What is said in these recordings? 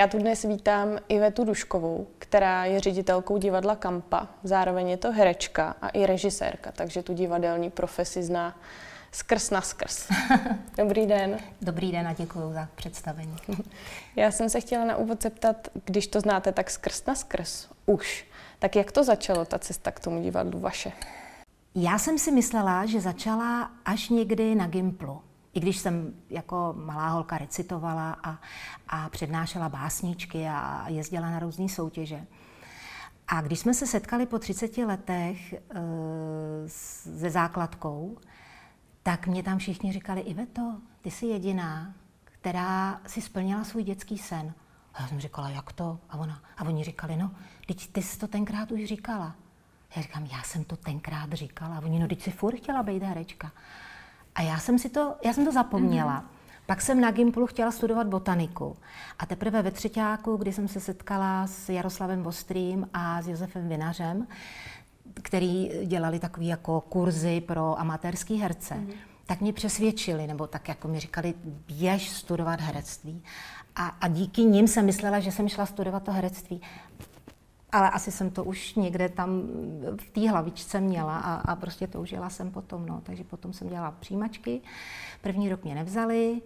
Já tu dnes vítám Ivetu Duškovou, která je ředitelkou divadla Kampa. Zároveň je to herečka a i režisérka, takže tu divadelní profesi zná skrz na skrz. Dobrý den. Dobrý den a děkuji za představení. Já jsem se chtěla na úvod zeptat, když to znáte tak skrz na skrz už, tak jak to začalo, ta cesta k tomu divadlu vaše? Já jsem si myslela, že začala až někdy na Gimplu. I když jsem jako malá holka recitovala a, a přednášela básničky a jezdila na různé soutěže. A když jsme se setkali po 30 letech e, se základkou, tak mě tam všichni říkali, Iveto, ty jsi jediná, která si splnila svůj dětský sen. A já jsem říkala, jak to? A, ona, a oni říkali, no, teď ty jsi to tenkrát už říkala. Já říkám, já jsem to tenkrát říkala. A oni, no, teď si furt chtěla být herečka. A já jsem si to, já jsem to zapomněla. Mm-hmm. Pak jsem na Gimplu chtěla studovat botaniku. A teprve ve třetíku, kdy jsem se setkala s Jaroslavem Vostrým a s Josefem Vinařem, který dělali takové jako kurzy pro amatérský herce, mm-hmm. tak mě přesvědčili, nebo tak jako mi říkali, běž studovat herectví. A, a díky nim jsem myslela, že jsem šla studovat to herectví. Ale asi jsem to už někde tam v té hlavičce měla a, a prostě toužila jsem potom. No. Takže potom jsem dělala přijímačky. První rok mě nevzali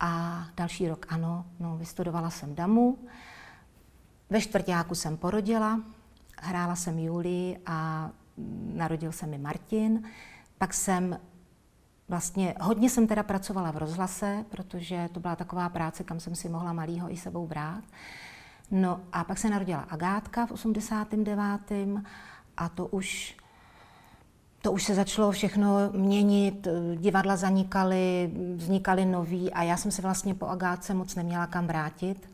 a další rok ano. No, vystudovala jsem damu. Ve čtvrtáku jsem porodila, hrála jsem Julii a narodil se mi Martin. Pak jsem vlastně, hodně jsem teda pracovala v rozhlase, protože to byla taková práce, kam jsem si mohla malýho i sebou brát. No a pak se narodila Agátka v 89. a to už to už se začalo všechno měnit, divadla zanikaly, vznikaly nový a já jsem se vlastně po Agátce moc neměla kam vrátit.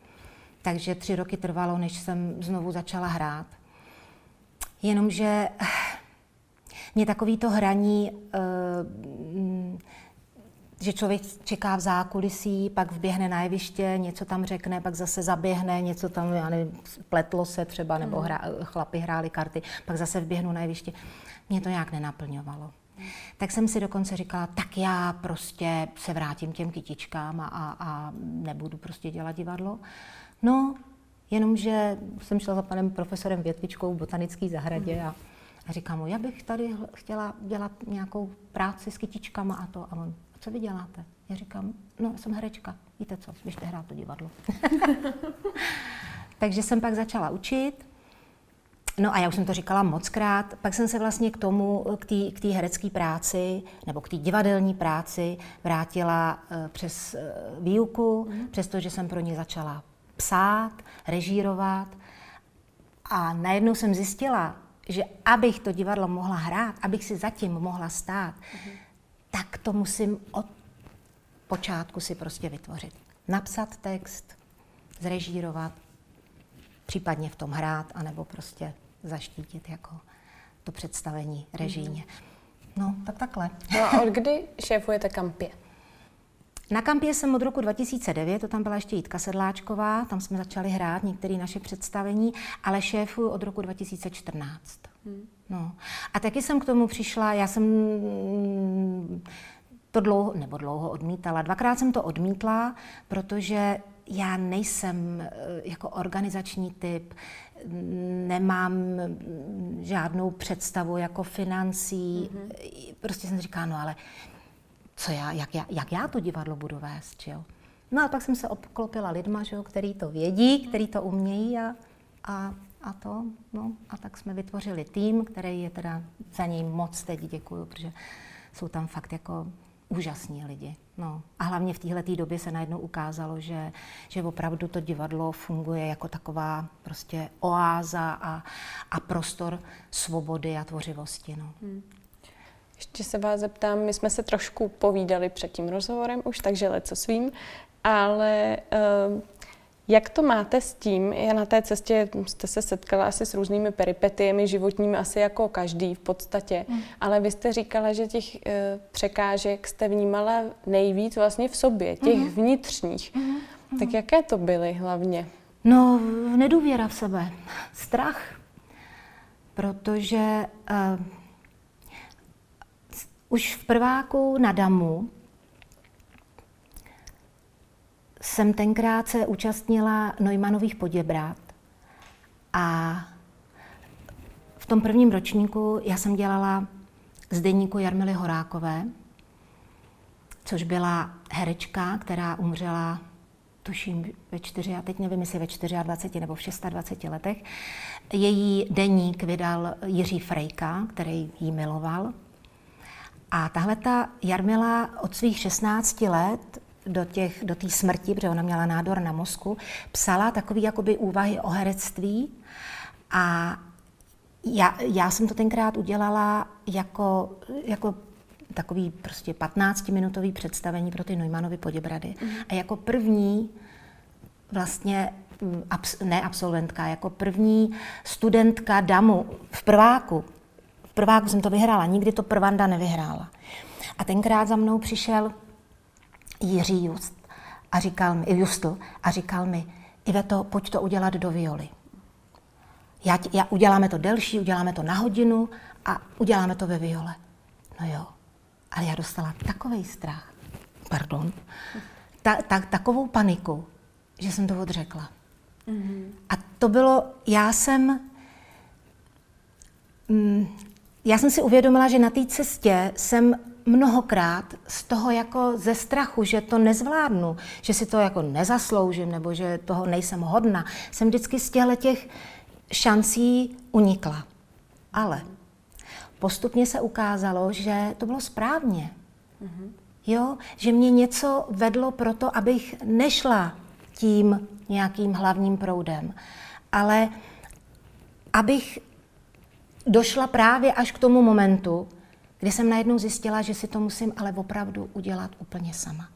Takže tři roky trvalo, než jsem znovu začala hrát. Jenomže mě takový to hraní eh, že člověk čeká v zákulisí, pak vběhne na jeviště, něco tam řekne, pak zase zaběhne, něco tam, já nevím, pletlo se třeba, nebo hmm. hra, chlapi hráli karty, pak zase vběhnu na jeviště. Mě to nějak nenaplňovalo. Tak jsem si dokonce říkala, tak já prostě se vrátím těm kytičkám a, a, a nebudu prostě dělat divadlo. No, jenomže jsem šla za panem profesorem Větvičkou v botanické zahradě a, a říkám mu, já bych tady chtěla dělat nějakou práci s kytičkama a to. A on, co vy děláte? Já říkám, no, jsem herečka. Víte co, běžte hrát to divadlo. Takže jsem pak začala učit. No a já už jsem to říkala moc krát. Pak jsem se vlastně k tomu, k té herecké práci, nebo k té divadelní práci vrátila uh, přes uh, výuku, mm. přestože jsem pro ně začala psát, režírovat. A najednou jsem zjistila, že abych to divadlo mohla hrát, abych si zatím mohla stát, mm tak to musím od počátku si prostě vytvořit. Napsat text, zrežírovat, případně v tom hrát, anebo prostě zaštítit jako to představení režíně. No, tak takhle. No a od kdy šéfujete kampě? Na kampě jsem od roku 2009, to tam byla ještě Jitka Sedláčková, tam jsme začali hrát některé naše představení, ale šéfuju od roku 2014. Hmm. No. A taky jsem k tomu přišla, já jsem to dlouho, nebo dlouho odmítala. Dvakrát jsem to odmítla, protože já nejsem eh, jako organizační typ, nemám žádnou představu jako financí. Mm-hmm. Prostě jsem říkala, no ale co já, jak, já, jak já to divadlo budu vést, jo? No a pak jsem se obklopila lidma, že jo, který to vědí, který to umějí a, a a to, no a tak jsme vytvořili tým, který je teda za něj moc teď děkuju, protože jsou tam fakt jako úžasní lidi. No. A hlavně v téhle době se najednou ukázalo, že, že opravdu to divadlo funguje jako taková prostě oáza a, a prostor svobody a tvořivosti. No. Hmm. Ještě se vás zeptám, my jsme se trošku povídali před tím rozhovorem už, takže leco svým, ale uh, jak to máte s tím? Já na té cestě jste se setkala asi s různými peripetiemi životními, asi jako každý v podstatě, mm. ale vy jste říkala, že těch e, překážek jste vnímala nejvíc vlastně v sobě, těch mm. vnitřních. Mm. Tak jaké to byly hlavně? No, nedůvěra v sebe, strach, protože uh, už v prváku na Damu jsem tenkrát se účastnila Neumannových poděbrat a v tom prvním ročníku já jsem dělala z deníku Jarmily Horákové, což byla herečka, která umřela tuším ve čtyři, já teď nevím, jestli ve 24 nebo v 26 letech. Její deník vydal Jiří Frejka, který ji miloval. A tahle ta Jarmila od svých 16 let do té do smrti, protože ona měla nádor na mozku, psala takový jakoby úvahy o herectví a já, já jsem to tenkrát udělala jako, jako takový prostě 15-minutový představení pro ty Neumannovy Poděbrady. Mm. A jako první vlastně mm, ne absolventka, jako první studentka DAMu v prváku. V prváku jsem to vyhrála, nikdy to prvanda nevyhrála. A tenkrát za mnou přišel Jiří Just a říkal mi, Justl a říkal mi, Iveto, pojď to udělat do violy. Já, já, uděláme to delší, uděláme to na hodinu a uděláme to ve viole. No jo, ale já dostala takový strach, pardon, ta, ta, takovou paniku, že jsem to odřekla. Mm-hmm. A to bylo, já jsem, mm, já jsem si uvědomila, že na té cestě jsem mnohokrát z toho jako ze strachu, že to nezvládnu, že si to jako nezasloužím, nebo že toho nejsem hodna, jsem vždycky z těchto těch šancí unikla. Ale postupně se ukázalo, že to bylo správně. Mm-hmm. Jo, že mě něco vedlo proto, abych nešla tím nějakým hlavním proudem, ale abych došla právě až k tomu momentu, kdy jsem najednou zjistila, že si to musím ale opravdu udělat úplně sama.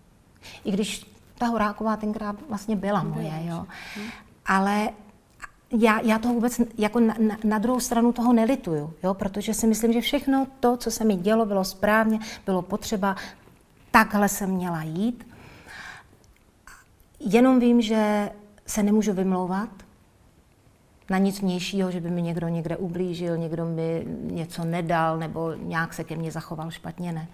I když ta Horáková tenkrát vlastně byla moje, jo. Ale já, já toho vůbec jako na, na, na druhou stranu toho nelituju, jo, protože si myslím, že všechno to, co se mi dělo, bylo správně, bylo potřeba, takhle jsem měla jít. Jenom vím, že se nemůžu vymlouvat na nic vnějšího, že by mi někdo někde ublížil, někdo mi něco nedal nebo nějak se ke mně zachoval špatně, ne.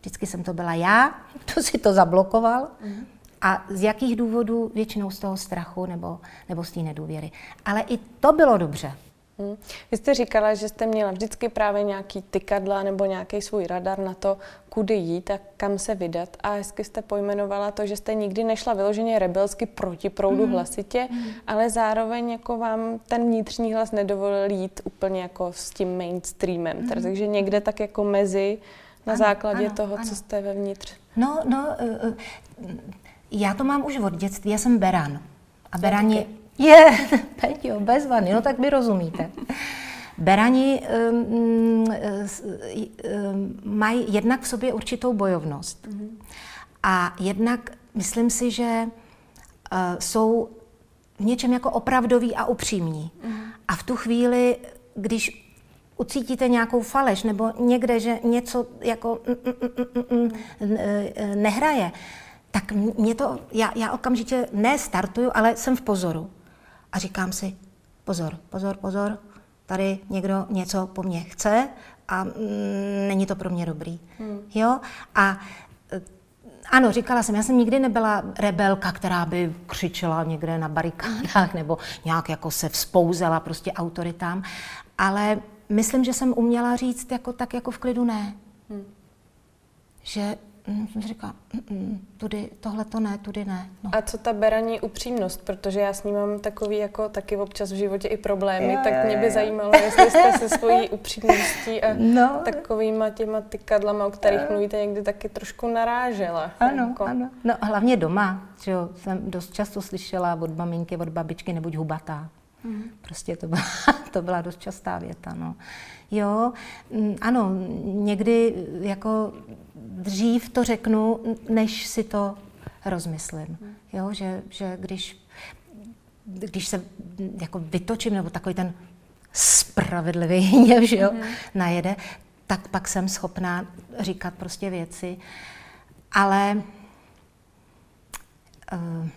Vždycky jsem to byla já, kdo si to zablokoval. Mm-hmm a z jakých důvodů? Většinou z toho strachu nebo, nebo z té nedůvěry. Ale i to bylo dobře. Hmm. Vy jste říkala, že jste měla vždycky právě nějaký tykadla nebo nějaký svůj radar na to, kudy jít a kam se vydat. A hezky jste pojmenovala to, že jste nikdy nešla vyloženě rebelsky proti proudu hmm. hlasitě, hmm. ale zároveň jako vám ten vnitřní hlas nedovolil jít úplně jako s tím mainstreamem. Hmm. Takže někde tak jako mezi na ano, základě ano, toho, ano. co jste vevnitř. No, no, uh, uh, já to mám už od dětství, já jsem beran. A berani... Je, Peťo, bez vany, no tak vy rozumíte. Berani um, um, mají jednak v sobě určitou bojovnost. Mm-hmm. A jednak myslím si, že uh, jsou v něčem jako opravdoví a upřímní. Mm-hmm. A v tu chvíli, když ucítíte nějakou faleš nebo někde, že něco jako mm, mm, mm, nehraje, tak mě to, já, já okamžitě ne startuju, ale jsem v pozoru. A říkám si, pozor, pozor, pozor, tady někdo něco po mně chce a mm, není to pro mě dobrý. Hmm. Jo? A e, ano, říkala jsem, já jsem nikdy nebyla rebelka, která by křičela někde na barikádách nebo nějak jako se vzpouzela prostě autoritám, ale myslím, že jsem uměla říct jako, tak jako v klidu ne. Hmm. Že Mm, jsem si říkala, mm, mm, tudy, tohle to ne, tudy ne. No. A co ta beraní upřímnost, protože já s ní mám takový jako taky občas v životě i problémy, jo, tak mě by zajímalo, jestli jste se svojí upřímností a no. takovýma těma tykadlama, o kterých jo. mluvíte, někdy taky trošku narážela. Ano, jako. ano. No hlavně doma, že jo, jsem dost často slyšela od maminky, od babičky, nebuď hubatá. Mm. Prostě to byla, to byla dost častá věta, no. Jo, ano, někdy jako dřív to řeknu, než si to rozmyslím. Jo, že, že když, když se jako vytočím, nebo takový ten spravedlivý hněv, že jo, mm. najede, tak pak jsem schopná říkat prostě věci. Ale uh,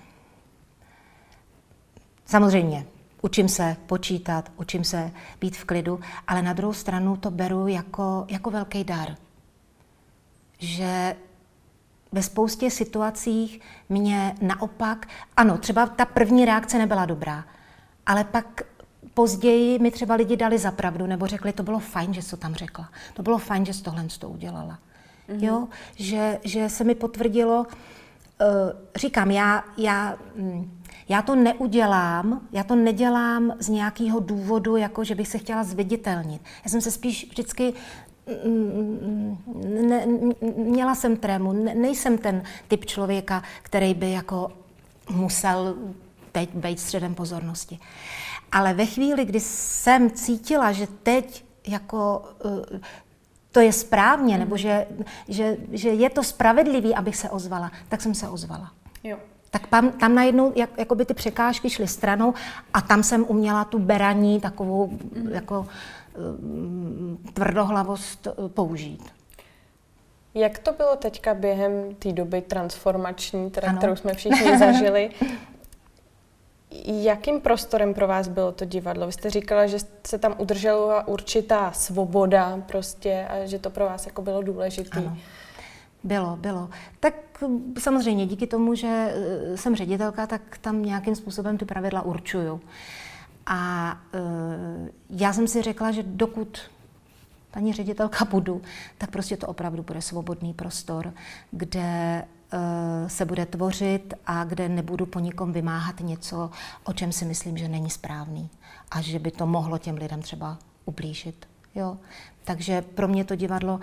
samozřejmě, učím se počítat, učím se být v klidu, ale na druhou stranu to beru jako, jako velký dar že ve spoustě situacích mě naopak, ano, třeba ta první reakce nebyla dobrá, ale pak později mi třeba lidi dali za pravdu nebo řekli, to bylo fajn, že jsi to tam řekla. To bylo fajn, že jsi tohle to udělala. Mm-hmm. Jo, že, že se mi potvrdilo, uh, říkám, já, já, hm, já to neudělám, já to nedělám z nějakého důvodu, jako že bych se chtěla zviditelnit. Já jsem se spíš vždycky ne, měla jsem trému, ne, nejsem ten typ člověka, který by jako musel teď být středem pozornosti. Ale ve chvíli, kdy jsem cítila, že teď jako uh, to je správně, nebo že, že, že je to spravedlivý, abych se ozvala, tak jsem se ozvala. Jo. Tak tam, tam najednou jak, jako by ty překážky šly stranou a tam jsem uměla tu beraní takovou mm. jako Eh, tvrdohlavost eh, použít. Jak to bylo teďka během té doby transformační, teda, kterou jsme všichni zažili? Jakým prostorem pro vás bylo to divadlo? Vy jste říkala, že se tam udržela určitá svoboda prostě a že to pro vás jako bylo důležité. Bylo, bylo. Tak samozřejmě díky tomu, že eh, jsem ředitelka, tak tam nějakým způsobem ty pravidla určuju. A uh, já jsem si řekla, že dokud paní ředitelka budu, tak prostě to opravdu bude svobodný prostor, kde uh, se bude tvořit a kde nebudu po nikom vymáhat něco, o čem si myslím, že není správný a že by to mohlo těm lidem třeba ublížit. Jo? Takže pro mě to divadlo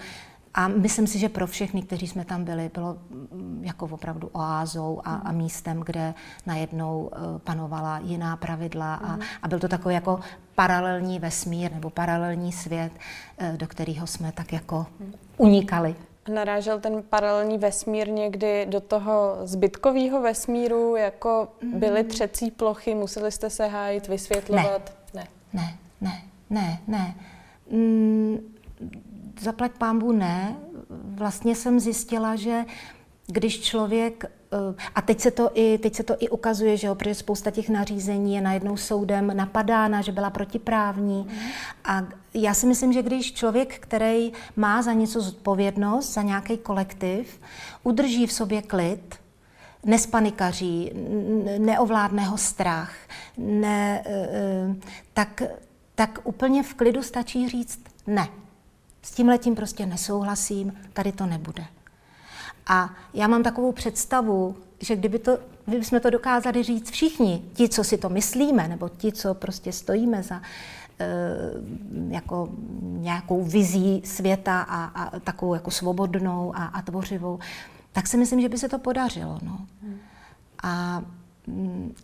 a myslím si, že pro všechny, kteří jsme tam byli, bylo mm, jako opravdu oázou a, a místem, kde najednou eh, panovala jiná pravidla a, mhm. a byl to takový jako paralelní vesmír nebo paralelní svět, eh, do kterého jsme tak jako mhm. unikali. Narážel ten paralelní vesmír někdy do toho zbytkového vesmíru, jako byly mhm. třecí plochy, museli jste se hájit, vysvětlovat? Ne, ne, ne, ne, ne. ne. Mm, zaplať pámbu ne. Vlastně jsem zjistila, že když člověk, eh, a teď se to i, teď se to i ukazuje, že jo, protože spousta těch nařízení je najednou soudem napadána, že byla protiprávní. A já si myslím, že když člověk, který má za něco zodpovědnost, za nějaký kolektiv, udrží v sobě klid, nespanikaří, neovládne ho strach, ne, eh, eh, tak, tak úplně v klidu stačí říct ne. S tím letím prostě nesouhlasím, tady to nebude. A já mám takovou představu, že kdyby to, kdyby jsme to dokázali říct všichni, ti, co si to myslíme, nebo ti, co prostě stojíme za e, jako nějakou vizí světa a, a takovou jako svobodnou a, a tvořivou, tak si myslím, že by se to podařilo. No. A mm,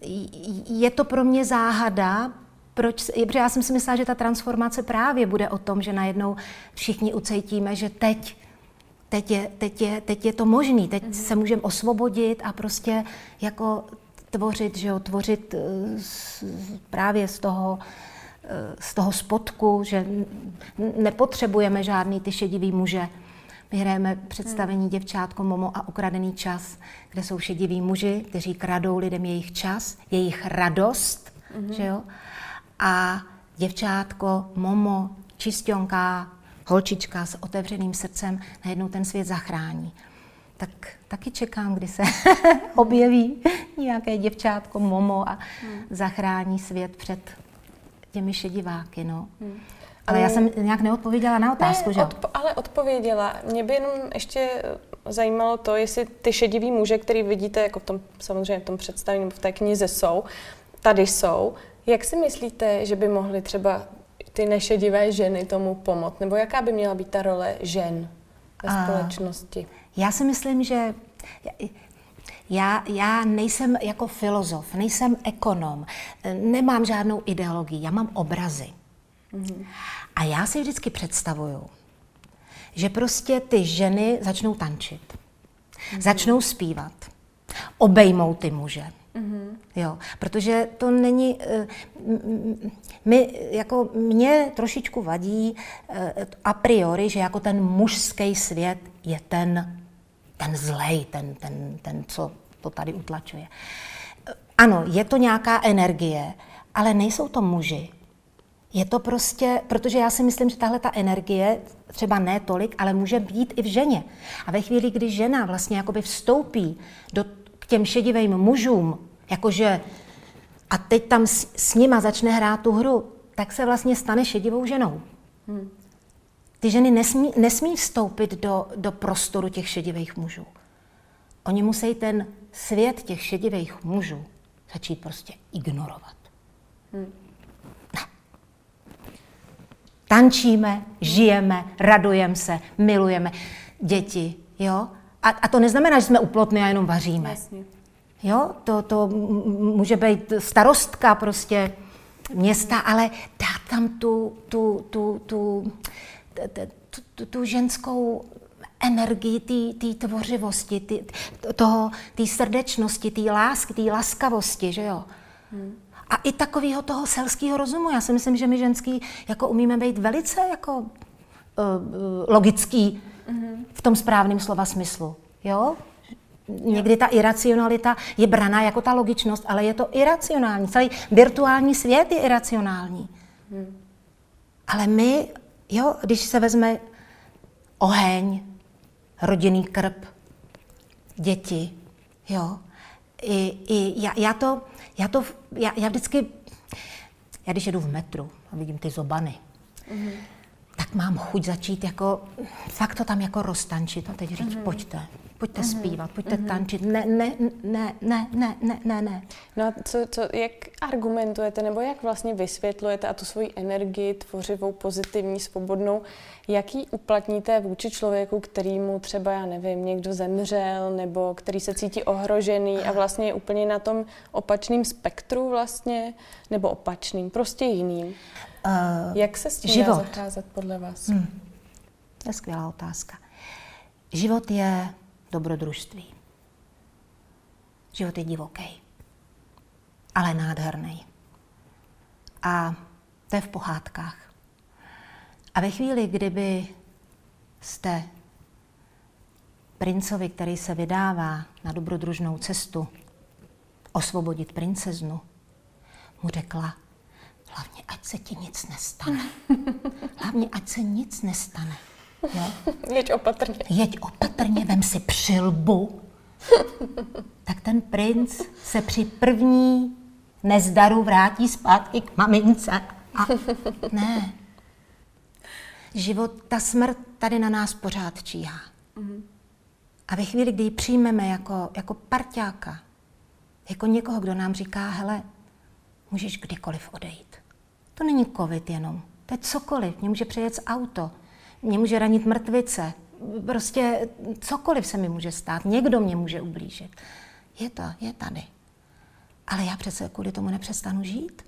je to pro mě záhada, proč, protože já jsem si myslela, že ta transformace právě bude o tom, že najednou všichni ucejtíme, že teď, teď, je, teď, je, teď je to možný, teď mm-hmm. se můžeme osvobodit a prostě jako tvořit, že jo, tvořit z, eh, právě z toho, eh, z toho spodku, že nepotřebujeme žádný ty šedivý muže. My hrajeme představení hmm. Děvčátko Momo a Ukradený čas, kde jsou šediví muži, kteří kradou lidem jejich čas, jejich radost, mm-hmm. že jo? A děvčátko, momo, čistionka, holčička s otevřeným srdcem najednou ten svět zachrání. Tak taky čekám, kdy se objeví nějaké děvčátko, momo a hmm. zachrání svět před těmi šediváky. No. Hmm. Ale já jsem nějak neodpověděla na otázku, ne, že? Odpo- ale odpověděla. Mě by jenom ještě zajímalo to, jestli ty šedivý muže, který vidíte jako v tom, samozřejmě v tom představení v té knize jsou, tady jsou, jak si myslíte, že by mohly třeba ty nešedivé ženy tomu pomoct? Nebo jaká by měla být ta role žen ve A společnosti? Já si myslím, že já, já nejsem jako filozof, nejsem ekonom, nemám žádnou ideologii, já mám obrazy. Mm-hmm. A já si vždycky představuju, že prostě ty ženy začnou tančit, mm-hmm. začnou zpívat, obejmou ty muže Mm-hmm. Jo, protože to není, eh, my, jako mě trošičku vadí eh, a priori, že jako ten mužský svět je ten, ten zlej, ten, ten, ten, co to tady utlačuje. Ano, je to nějaká energie, ale nejsou to muži. Je to prostě, protože já si myslím, že tahle ta energie, třeba ne tolik, ale může být i v ženě. A ve chvíli, kdy žena vlastně jakoby vstoupí do, k těm šedivým mužům, jakože a teď tam s, s nima začne hrát tu hru, tak se vlastně stane šedivou ženou. Hmm. Ty ženy nesmí, nesmí vstoupit do, do prostoru těch šedivých mužů. Oni musí ten svět těch šedivých mužů začít prostě ignorovat. Hmm. Ne. Tančíme, žijeme, radujeme se, milujeme děti, jo? A, a to neznamená, že jsme uplotní a jenom vaříme. Jasně. Jo, to, to může být starostka prostě města, ale dát tam tu, tu, tu, tu, tu, tu, tu ženskou energii té tvořivosti, tý, toho, té srdečnosti, té lásky, té laskavosti, že jo. Hmm. A i takového toho selského rozumu. Já si myslím, že my ženský jako umíme být velice jako uh, logický hmm. v tom správném slova smyslu. Jo? Někdy ta iracionalita je braná jako ta logičnost, ale je to iracionální. Celý virtuální svět je iracionální. Hmm. Ale my, jo, když se vezme oheň, rodinný krb, děti, jo, i, i já, já to, já to, já, já vždycky, já když jedu v metru a vidím ty zobany, mm-hmm. Tak mám chuť začít jako, fakt to tam jako roztančit a teď říct, mm-hmm. pojďte, pojďte mm-hmm. zpívat, pojďte mm-hmm. tančit. Ne, ne, ne, ne, ne, ne, ne, ne. No a co, co, jak argumentujete, nebo jak vlastně vysvětlujete a tu svoji energii tvořivou, pozitivní, svobodnou, jaký uplatníte vůči člověku, který mu třeba, já nevím, někdo zemřel, nebo který se cítí ohrožený a vlastně je úplně na tom opačném spektru vlastně, nebo opačným, prostě jiným. Uh, jak se s tím život. dá zacházet podle vás? Hmm. To je skvělá otázka. Život je dobrodružství. Život je divoký, ale nádherný. A to je v pohádkách. A ve chvíli, kdyby jste princovi, který se vydává na dobrodružnou cestu, osvobodit princeznu, mu řekla, hlavně ať se ti nic nestane. Hlavně ať se nic nestane. Jo? Jeď opatrně. Jeď opatrně, vem si přilbu. tak ten princ se při první nezdaru vrátí zpátky k mamince. A ne. Život, ta smrt tady na nás pořád číhá. Mm-hmm. A ve chvíli, kdy ji přijmeme jako, jako parťáka, jako někoho, kdo nám říká, hele, můžeš kdykoliv odejít. To není covid jenom, to je cokoliv, mě může přejet auto, mě může ranit mrtvice, prostě cokoliv se mi může stát, někdo mě může ublížit. Je to, je tady. Ale já přece kvůli tomu nepřestanu žít.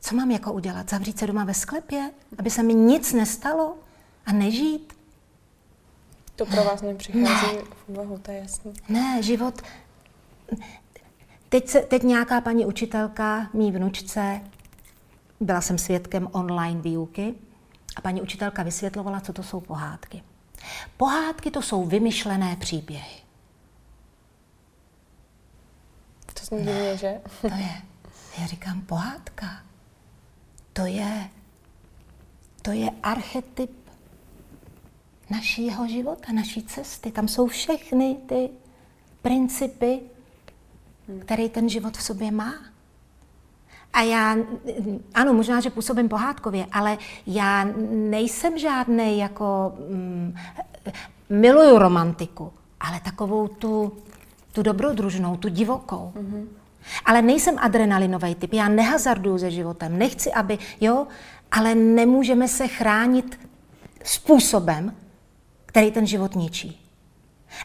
Co mám jako udělat? Zavřít se doma ve sklepě, aby se mi nic nestalo a nežít? To pro vás nepřichází ne. v úvahu, to je jasný. Ne, život... Teď, se, teď nějaká paní učitelka, mý vnučce, byla jsem svědkem online výuky, a paní učitelka vysvětlovala, co to jsou pohádky. Pohádky to jsou vymyšlené příběhy. To zní divně, že? To je. Já říkám, pohádka. To je, to je archetyp našího života, naší cesty. Tam jsou všechny ty principy, které ten život v sobě má. A já, ano, možná, že působím pohádkově, ale já nejsem žádný jako, mm, miluju romantiku, ale takovou tu, tu dobrodružnou, tu divokou. Mm-hmm. Ale nejsem adrenalinový typ, já nehazarduju se životem, nechci, aby, jo, ale nemůžeme se chránit způsobem, který ten život ničí.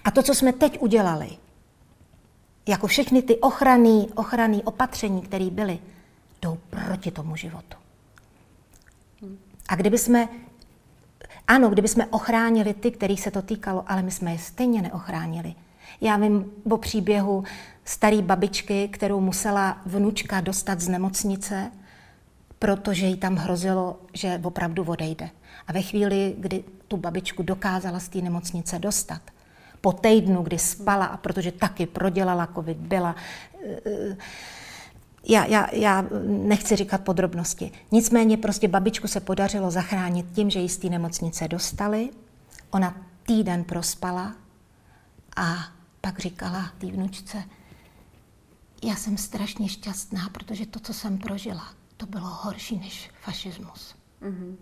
A to, co jsme teď udělali, jako všechny ty ochranné ochranný opatření, které byly, jdou proti tomu životu. A kdyby jsme, ano, kdyby jsme ochránili ty, kterých se to týkalo, ale my jsme je stejně neochránili. Já vím o příběhu staré babičky, kterou musela vnučka dostat z nemocnice, protože jí tam hrozilo, že opravdu odejde. A ve chvíli, kdy tu babičku dokázala z té nemocnice dostat, po týdnu, kdy spala, a protože taky prodělala covid, byla, já, já, já nechci říkat podrobnosti. Nicméně prostě babičku se podařilo zachránit tím, že ji z té nemocnice dostali. Ona týden prospala a pak říkala té vnučce, já jsem strašně šťastná, protože to, co jsem prožila, to bylo horší než fašismus. Mm-hmm.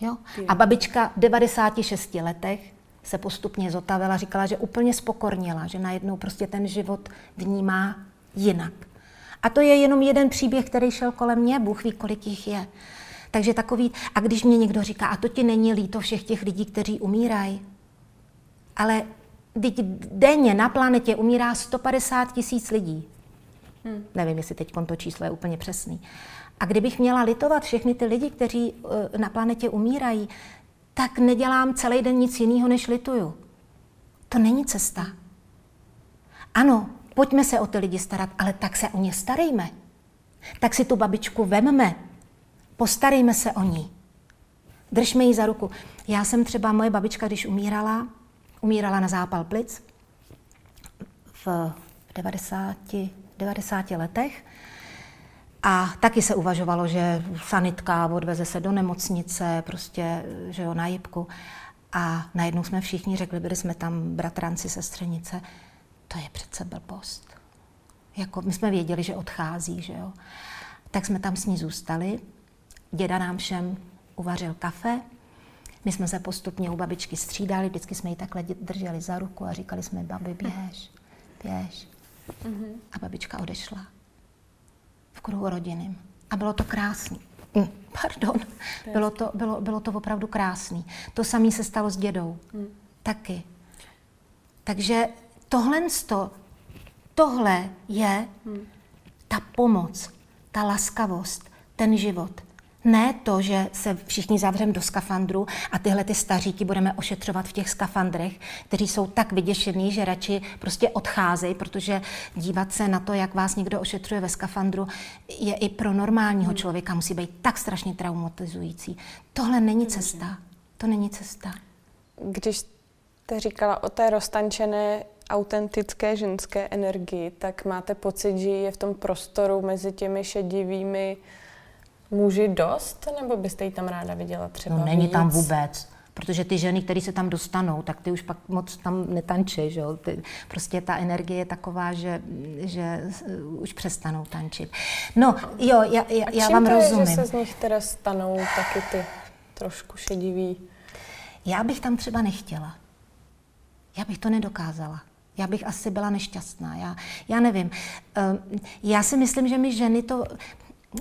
Jo? A babička v 96 letech se postupně zotavila, říkala, že úplně spokornila, že najednou prostě ten život vnímá jinak. A to je jenom jeden příběh, který šel kolem mě, Bůh ví, kolik jich je. Takže takový, a když mě někdo říká, a to ti není líto všech těch lidí, kteří umírají, ale teď denně na planetě umírá 150 tisíc lidí. Hmm. Nevím, jestli teď to číslo je úplně přesný. A kdybych měla litovat všechny ty lidi, kteří eh, na planetě umírají, tak nedělám celý den nic jiného, než lituju. To není cesta. Ano, pojďme se o ty lidi starat, ale tak se o ně starejme. Tak si tu babičku vemme, postarejme se o ní. Držme ji za ruku. Já jsem třeba, moje babička, když umírala, umírala na zápal plic v 90, 90 letech, a taky se uvažovalo, že sanitka odveze se do nemocnice, prostě, že jo, na jibku. A najednou jsme všichni řekli, byli jsme tam bratranci, sestřenice, to je přece blbost. Jako, my jsme věděli, že odchází, že jo. Tak jsme tam s ní zůstali. Děda nám všem uvařil kafe. My jsme se postupně u babičky střídali, vždycky jsme ji takhle drželi za ruku a říkali jsme, babi, běž, běž. Mm-hmm. A babička odešla v kruhu rodiny. A bylo to krásné. Mm, pardon. Bylo to, bylo, bylo to opravdu krásné. To samé se stalo s dědou. Mm. Taky. Takže tohle, tohle je mm. ta pomoc, ta laskavost, ten život. Ne to, že se všichni zavřeme do skafandru a tyhle ty staříky budeme ošetřovat v těch skafandrech, kteří jsou tak vyděšený, že radši prostě odcházejí, protože dívat se na to, jak vás někdo ošetřuje ve skafandru, je i pro normálního člověka musí být tak strašně traumatizující. Tohle není cesta. To není cesta. Když jste říkala o té roztančené autentické ženské energii, tak máte pocit, že je v tom prostoru mezi těmi šedivými muži dost, nebo byste ji tam ráda viděla třeba No není víc? tam vůbec. Protože ty ženy, které se tam dostanou, tak ty už pak moc tam netančí. Že jo? Ty, prostě ta energie je taková, že, že už přestanou tančit. No, jo, já, já, já vám to rozumím. Je, že se z nich teda stanou taky ty trošku šedivý? Já bych tam třeba nechtěla. Já bych to nedokázala. Já bych asi byla nešťastná. Já, já nevím. Ehm, já si myslím, že my ženy to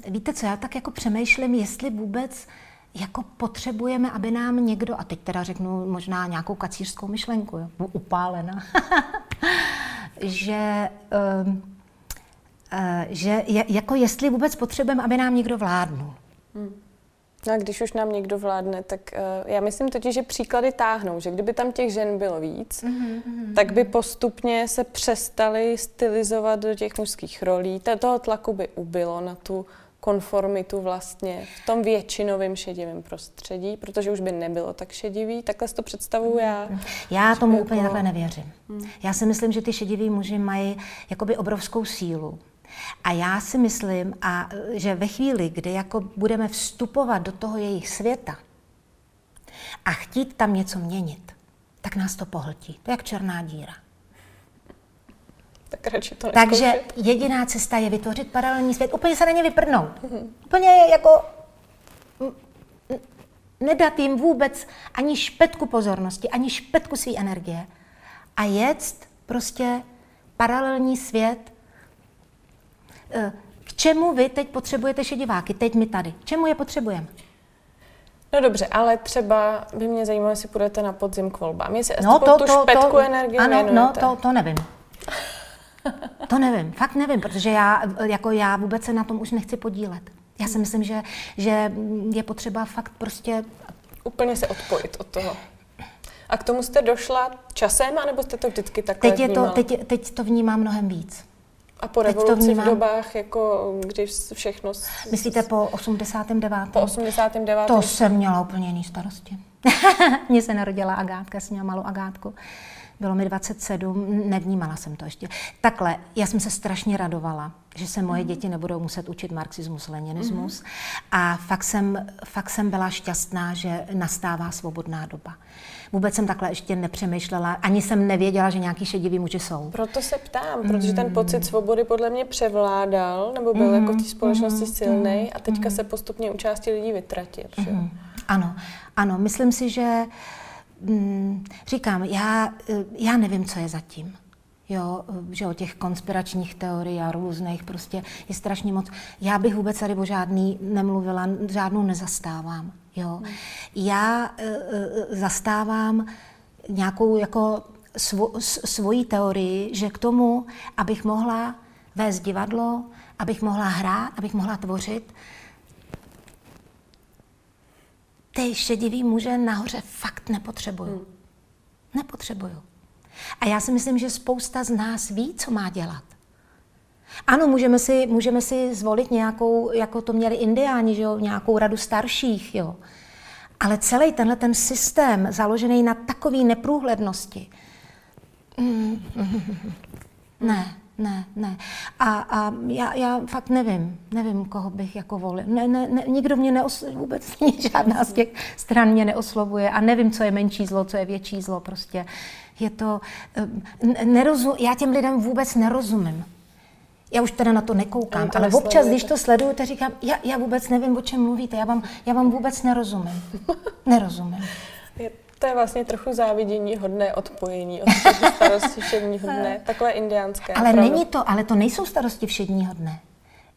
víte co, já tak jako přemýšlím, jestli vůbec jako potřebujeme, aby nám někdo, a teď teda řeknu možná nějakou kacířskou myšlenku, jo, upálena, že, uh, uh, že je, jako jestli vůbec potřebujeme, aby nám někdo vládnul. Hmm. No a když už nám někdo vládne, tak uh, já myslím totiž, že příklady táhnou, že kdyby tam těch žen bylo víc, mm-hmm. tak by postupně se přestali stylizovat do těch mužských rolí. Toho tlaku by ubylo na tu konformitu vlastně v tom většinovém šedivém prostředí, protože už by nebylo tak šedivý. Takhle si to představuju já. Já tomu úplně takhle nevěřím. Hmm. Já si myslím, že ty šediví muži mají jakoby obrovskou sílu. A já si myslím, a, že ve chvíli, kdy jako budeme vstupovat do toho jejich světa a chtít tam něco měnit, tak nás to pohltí. To je jak černá díra. Tak radši to Takže jediná cesta je vytvořit paralelní svět, úplně se na ně vyprnout. Mm-hmm. Úplně jako nedat jim vůbec ani špetku pozornosti, ani špetku své energie a jet prostě paralelní svět. Eh, k čemu vy teď potřebujete šediváky? Teď my tady. K čemu je potřebujeme? No dobře, ale třeba by mě zajímalo, jestli půjdete na podzim k volbám. Jestli no, to, tu to, špetku to, energie Ano, no, to, to nevím. To nevím, fakt nevím, protože já, jako já vůbec se na tom už nechci podílet. Já si myslím, že, že je potřeba fakt prostě... Úplně se odpojit od toho. A k tomu jste došla časem, anebo jste to vždycky takhle teď, je to, teď, teď to vnímám mnohem víc. A po revoluci v dobách, jako když všechno... Myslíte po 89. Po 89. To jsem měla úplně jiný starosti. Mně se narodila Agátka, jsem měla malou Agátku. Bylo mi 27, nevnímala jsem to ještě. Takhle, já jsem se strašně radovala, že se moje děti nebudou muset učit marxismus, leninismus. Mm-hmm. A fakt jsem, fakt jsem byla šťastná, že nastává svobodná doba. Vůbec jsem takhle ještě nepřemýšlela, ani jsem nevěděla, že nějaký šedivý muži jsou. Proto se ptám, mm. protože ten pocit svobody podle mě převládal, nebo byl mm. jako v té společnosti mm. silný a teďka mm. se postupně u části lidí vytratil. Mm. Ano, ano, myslím si, že mm, říkám, já, já nevím, co je zatím. Jo, že o těch konspiračních teorií a různých prostě je strašně moc. Já bych vůbec tady o žádný nemluvila, žádnou nezastávám. Jo. Hmm. Já e, e, zastávám nějakou jako svo, svoji teorii, že k tomu, abych mohla vést divadlo, abych mohla hrát, abych mohla tvořit, ty šedivý muže nahoře fakt nepotřebuju. Hmm. Nepotřebuju. A já si myslím, že spousta z nás ví, co má dělat. Ano, můžeme si, můžeme si zvolit nějakou, jako to měli indiáni, že jo, nějakou radu starších, jo. Ale celý tenhle ten systém, založený na takové neprůhlednosti, mm, ne, ne, ne. A, a já, já fakt nevím, nevím, koho bych jako volil. Ne, ne, ne, nikdo mě neoslovuje, vůbec žádná z těch stran mě neoslovuje a nevím, co je menší zlo, co je větší zlo. Prostě je to, eh, nerozum, já těm lidem vůbec nerozumím. Já už teda na to nekoukám, to ale občas, když to sleduju, tak říkám, já, já vůbec nevím, o čem mluvíte, já vám, já vám vůbec nerozumím. nerozumím. To je vlastně trochu závidění hodné odpojení od starosti všední hodné, takové indiánské. Ale opravdu. není to, ale to nejsou starosti všední hodné.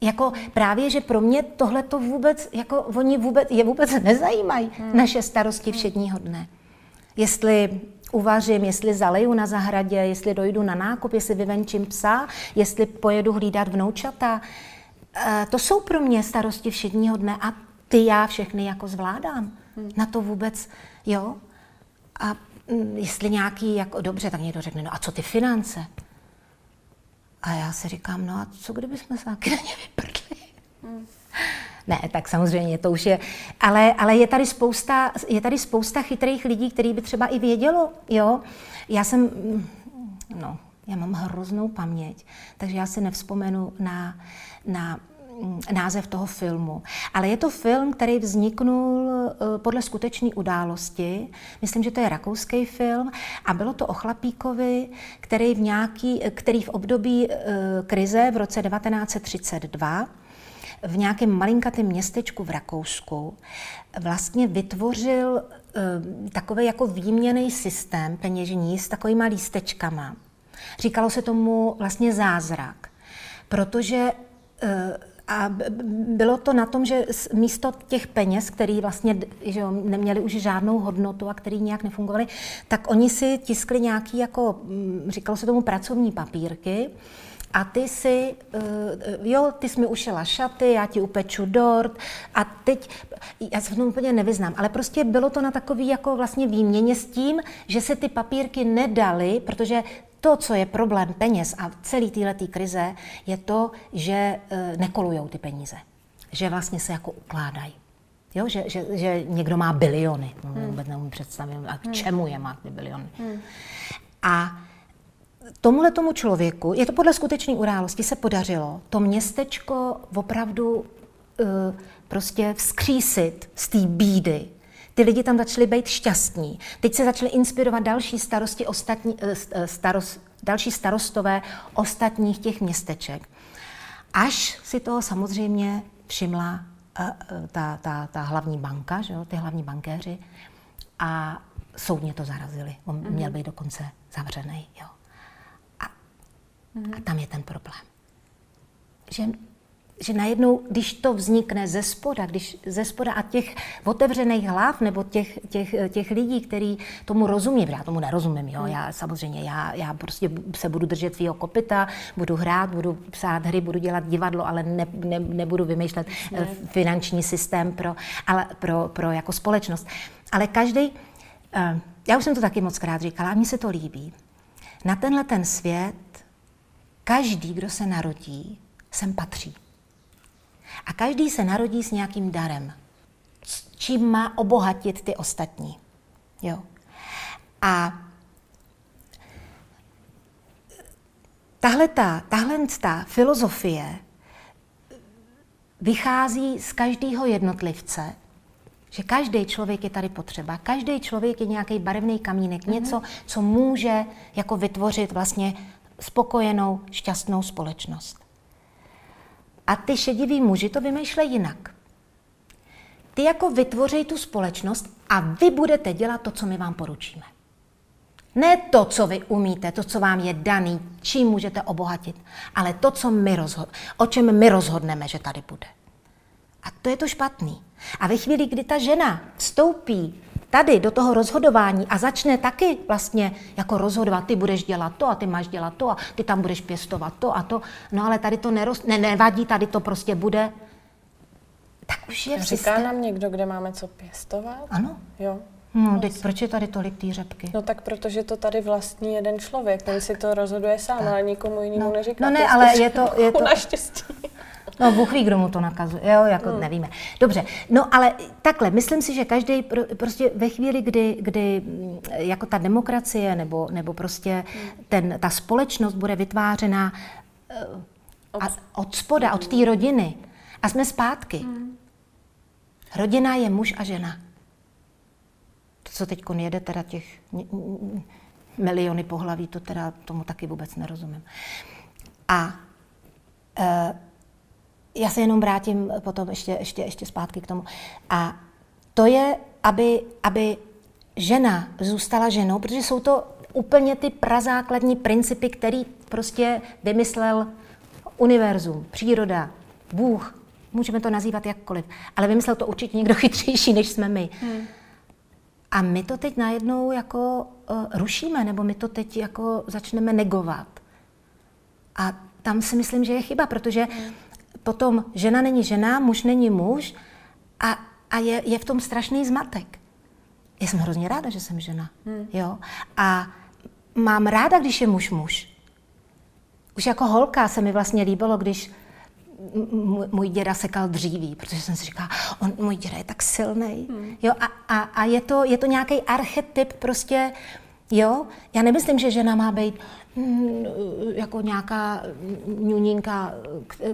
Jako právě, že pro mě tohle to vůbec, jako oni vůbec, je vůbec nezajímají, hmm. naše starosti všední hodné. Jestli uvařím, jestli zaleju na zahradě, jestli dojdu na nákup, jestli vyvenčím psa, jestli pojedu hlídat vnoučata. E, to jsou pro mě starosti všedního dne a ty já všechny jako zvládám. Hmm. Na to vůbec, jo. A mm, jestli nějaký, jako, dobře, tak někdo řekne, no a co ty finance? A já si říkám, no a co kdyby jsme se taky na ně vyprdli? Hmm. Ne, tak samozřejmě to už je, ale, ale je, tady spousta, je tady spousta chytrých lidí, který by třeba i vědělo, jo. Já jsem, no, já mám hroznou paměť, takže já si nevzpomenu na, na název toho filmu. Ale je to film, který vzniknul eh, podle skutečné události. Myslím, že to je rakouský film a bylo to o chlapíkovi, který v, nějaký, který v období eh, krize v roce 1932 v nějakém malinkatém městečku v Rakousku vlastně vytvořil eh, takový jako výměný systém peněžní s takovýma lístečkama. Říkalo se tomu vlastně zázrak, protože a bylo to na tom, že místo těch peněz, který vlastně že jo, neměli už žádnou hodnotu a který nějak nefungovaly, tak oni si tiskli nějaký, jako, mm, říkalo se tomu pracovní papírky, a ty si, uh, jo, ty jsi mi ušila šaty, já ti upeču dort a teď, já se v tom úplně nevyznám, ale prostě bylo to na takový jako vlastně výměně s tím, že se ty papírky nedaly, protože to, co je problém peněz a celý této krize, je to, že uh, nekolujou ty peníze. Že vlastně se jako ukládají. Jo, že, že, že někdo má biliony. Hmm. Vůbec neumím představit, a k hmm. čemu je má ty biliony. Hmm. A tomuhle tomu člověku, je to podle skutečné události, se podařilo to městečko opravdu uh, prostě vzkřísit z té bídy. Ty lidi tam začali být šťastní. Teď se začaly inspirovat další starosti ostatní, uh, starost, další starostové ostatních těch městeček. Až si toho samozřejmě všimla uh, ta, ta, ta hlavní banka, že jo, ty hlavní bankéři, a soudně to zarazili. On mm-hmm. měl být dokonce zavřený. Jo. A tam je ten problém. Že, že najednou, když to vznikne ze spoda, když ze spoda a těch otevřených hlav nebo těch, těch, těch lidí, kteří tomu rozumí, já tomu nerozumím, jo, já samozřejmě, já, já prostě se budu držet svého kopita, budu hrát, budu psát hry, budu dělat divadlo, ale ne, ne, nebudu vymýšlet ne. Eh, finanční systém pro, ale pro, pro jako společnost. Ale každý, eh, já už jsem to taky moc krát říkala, a mně se to líbí. Na tenhle ten svět Každý, kdo se narodí, sem patří. A každý se narodí s nějakým darem, s čím má obohatit ty ostatní. Jo. A tahle ta, tahle ta filozofie vychází z každého jednotlivce, že každý člověk je tady potřeba. Každý člověk je nějaký barevný kamínek, mm-hmm. něco, co může jako vytvořit vlastně spokojenou, šťastnou společnost. A ty šediví muži to vymýšlejí jinak. Ty jako vytvoří tu společnost a vy budete dělat to, co my vám poručíme. Ne to, co vy umíte, to, co vám je daný, čím můžete obohatit, ale to, co my rozhod- o čem my rozhodneme, že tady bude. A to je to špatný. A ve chvíli, kdy ta žena vstoupí tady do toho rozhodování a začne taky vlastně jako rozhodovat, ty budeš dělat to a ty máš dělat to a ty tam budeš pěstovat to a to, no ale tady to neroz, ne, nevadí, tady to prostě bude, tak už je Říká systém... nám někdo, kde máme co pěstovat? Ano. Jo. No, teď proč je tady tolik té řepky? No tak protože to tady vlastní jeden člověk, ten si to rozhoduje sám, tak. ale nikomu jinému no. neříká. No ne, ale je to... Je to... Naštěstí. No, Bůh ví, kdo mu to nakazuje, jo, jako hmm. nevíme. Dobře, no ale takhle, myslím si, že každý prostě ve chvíli, kdy, kdy mm, jako ta demokracie nebo, nebo prostě hmm. ten, ta společnost bude vytvářena uh, od, od spoda, od té rodiny a jsme zpátky. Hmm. Rodina je muž a žena. To, co teď jede, teda těch miliony pohlaví, to teda tomu taky vůbec nerozumím. A uh, já se jenom vrátím potom ještě, ještě, ještě zpátky k tomu. A to je, aby, aby žena zůstala ženou, protože jsou to úplně ty prazákladní principy, který prostě vymyslel univerzum, příroda, Bůh, můžeme to nazývat jakkoliv, ale vymyslel to určitě někdo chytřejší, než jsme my. Hmm. A my to teď najednou jako uh, rušíme, nebo my to teď jako začneme negovat. A tam si myslím, že je chyba, protože hmm potom žena není žena, muž není muž a, a je, je v tom strašný zmatek. Já jsem hrozně ráda, že jsem žena. Hmm. Jo? A mám ráda, když je muž muž. Už jako holka se mi vlastně líbilo, když můj děda sekal dříví, protože jsem si říkala, on, můj děda je tak silný. Hmm. Jo, a, a, a je to, je to nějaký archetyp prostě, jo. Já nemyslím, že žena má být jako nějaká ňuninka,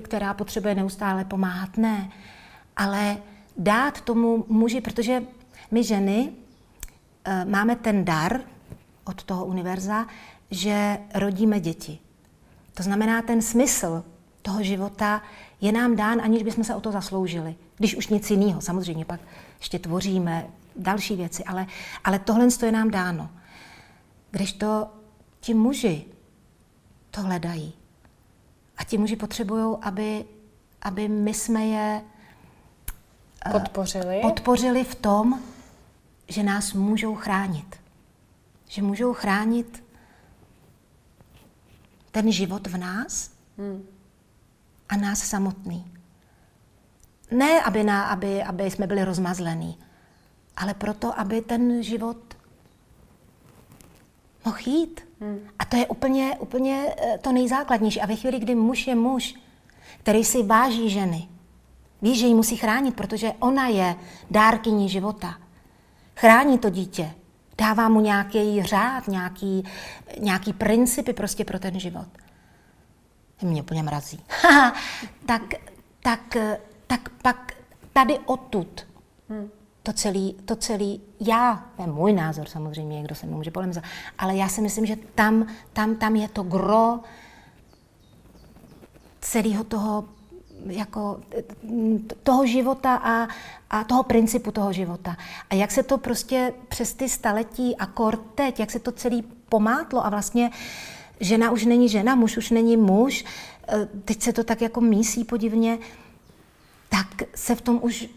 která potřebuje neustále pomáhat. Ne, ale dát tomu muži, protože my ženy eh, máme ten dar od toho univerza, že rodíme děti. To znamená, ten smysl toho života je nám dán, aniž bychom se o to zasloužili. Když už nic jiného, samozřejmě pak ještě tvoříme další věci, ale, ale tohle je nám dáno. Když to ti muži to hledají. A ti muži potřebují, aby, aby my jsme je eh, podpořili. podpořili v tom, že nás můžou chránit. Že můžou chránit ten život v nás hmm. a nás samotný. Ne, aby, na, aby, aby jsme byli rozmazlení, ale proto, aby ten život mohl jít. Hmm. A to je úplně, úplně eh, to nejzákladnější. A ve chvíli, kdy muž je muž, který si váží ženy, ví, že ji musí chránit, protože ona je dárkyní života. Chrání to dítě, dává mu nějaký řád, nějaký, nějaký principy prostě pro ten život. Mě úplně mrazí. tak, tak, tak pak tady odtud hmm to celý, to celý, já, to je můj názor samozřejmě, někdo se mnou může polemizovat, ale já si myslím, že tam, tam, tam je to gro celého toho, jako, toho života a, a toho principu toho života. A jak se to prostě přes ty staletí a teď, jak se to celý pomátlo a vlastně žena už není žena, muž už není muž, eh, teď se to tak jako mísí podivně, tak se v tom už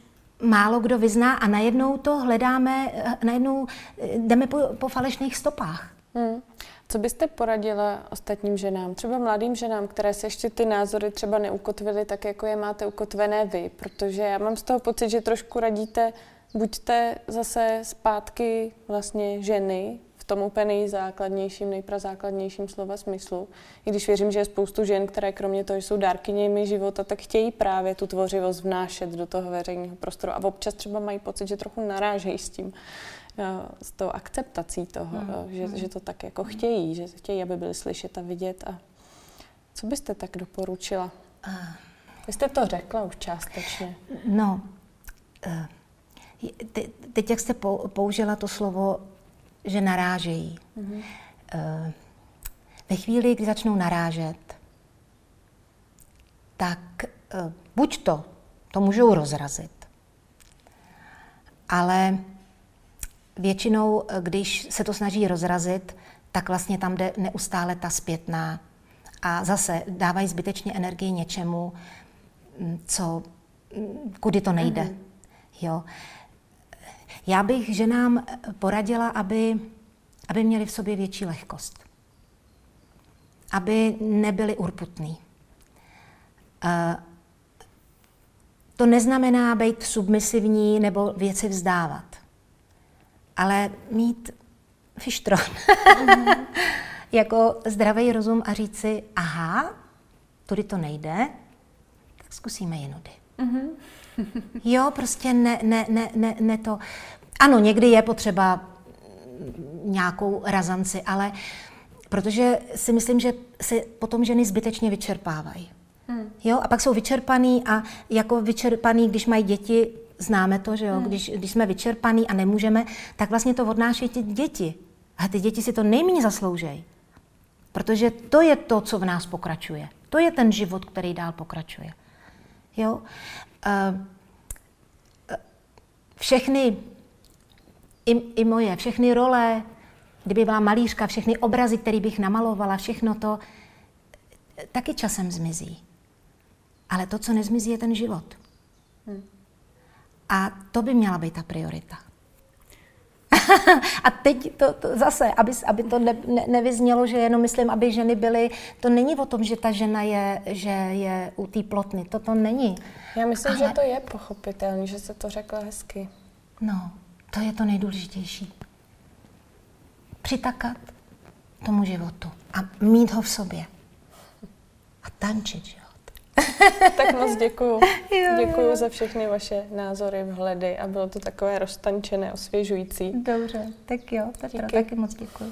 málo kdo vyzná a najednou to hledáme, najednou eh, jdeme po, po falešných stopách. Hmm. Co byste poradila ostatním ženám, třeba mladým ženám, které se ještě ty názory třeba neukotvily tak, jako je máte ukotvené vy? Protože já mám z toho pocit, že trošku radíte, buďte zase zpátky vlastně ženy, tom úplně nejzákladnějším, nejprazákladnějším slova smyslu. I když věřím, že je spoustu žen, které kromě toho, že jsou dárkyněmi života, tak chtějí právě tu tvořivost vnášet do toho veřejného prostoru. A občas třeba mají pocit, že trochu narážejí s tím, eh, s tou akceptací toho, hmm. že, hmm. že to tak jako chtějí, že chtějí, aby byli slyšet a vidět. A Co byste tak doporučila? Vy jste to řekla už částečně. No, eh, teď jak jste použila to slovo, že narážejí. Mm-hmm. Ve chvíli, kdy začnou narážet, tak eh, buď to, to můžou rozrazit, ale většinou, když se to snaží rozrazit, tak vlastně tam jde neustále ta zpětná a zase dávají zbytečně energii něčemu, mm, co, mm, kudy to nejde. Mm-hmm. Jo. Já bych ženám poradila, aby, aby měli v sobě větší lehkost. Aby nebyli urputní. Uh, to neznamená být submisivní nebo věci vzdávat, ale mít fištron. Mm-hmm. jako zdravý rozum a říct si, aha, tudy to nejde, tak zkusíme jinudy. Mm-hmm. jo, prostě ne, ne, ne, ne, ne to. Ano, někdy je potřeba nějakou razanci, ale protože si myslím, že se potom ženy zbytečně vyčerpávají. Hmm. Jo, a pak jsou vyčerpaný a jako vyčerpaný, když mají děti, známe to, že jo, hmm. když, když jsme vyčerpaný a nemůžeme, tak vlastně to odnáší ty děti. A ty děti si to nejméně zasloužejí. Protože to je to, co v nás pokračuje. To je ten život, který dál pokračuje. Jo? Všechny, i, i moje, všechny role, kdyby byla malířka, všechny obrazy, které bych namalovala, všechno to, taky časem zmizí. Ale to, co nezmizí, je ten život. Hmm. A to by měla být ta priorita. a teď to, to zase, aby, aby to ne, ne, nevyznělo, že jenom myslím, aby ženy byly, to není o tom, že ta žena je, že je u té plotny, to to není. Já myslím, Ale... že to je pochopitelné, že se to řekla hezky. No, to je to nejdůležitější. Přitakat tomu životu a mít ho v sobě. A tančit, že? tak moc děkuju. Děkuju za všechny vaše názory, vhledy a bylo to takové roztančené, osvěžující. Dobře, tak jo, Petra, taky moc děkuju.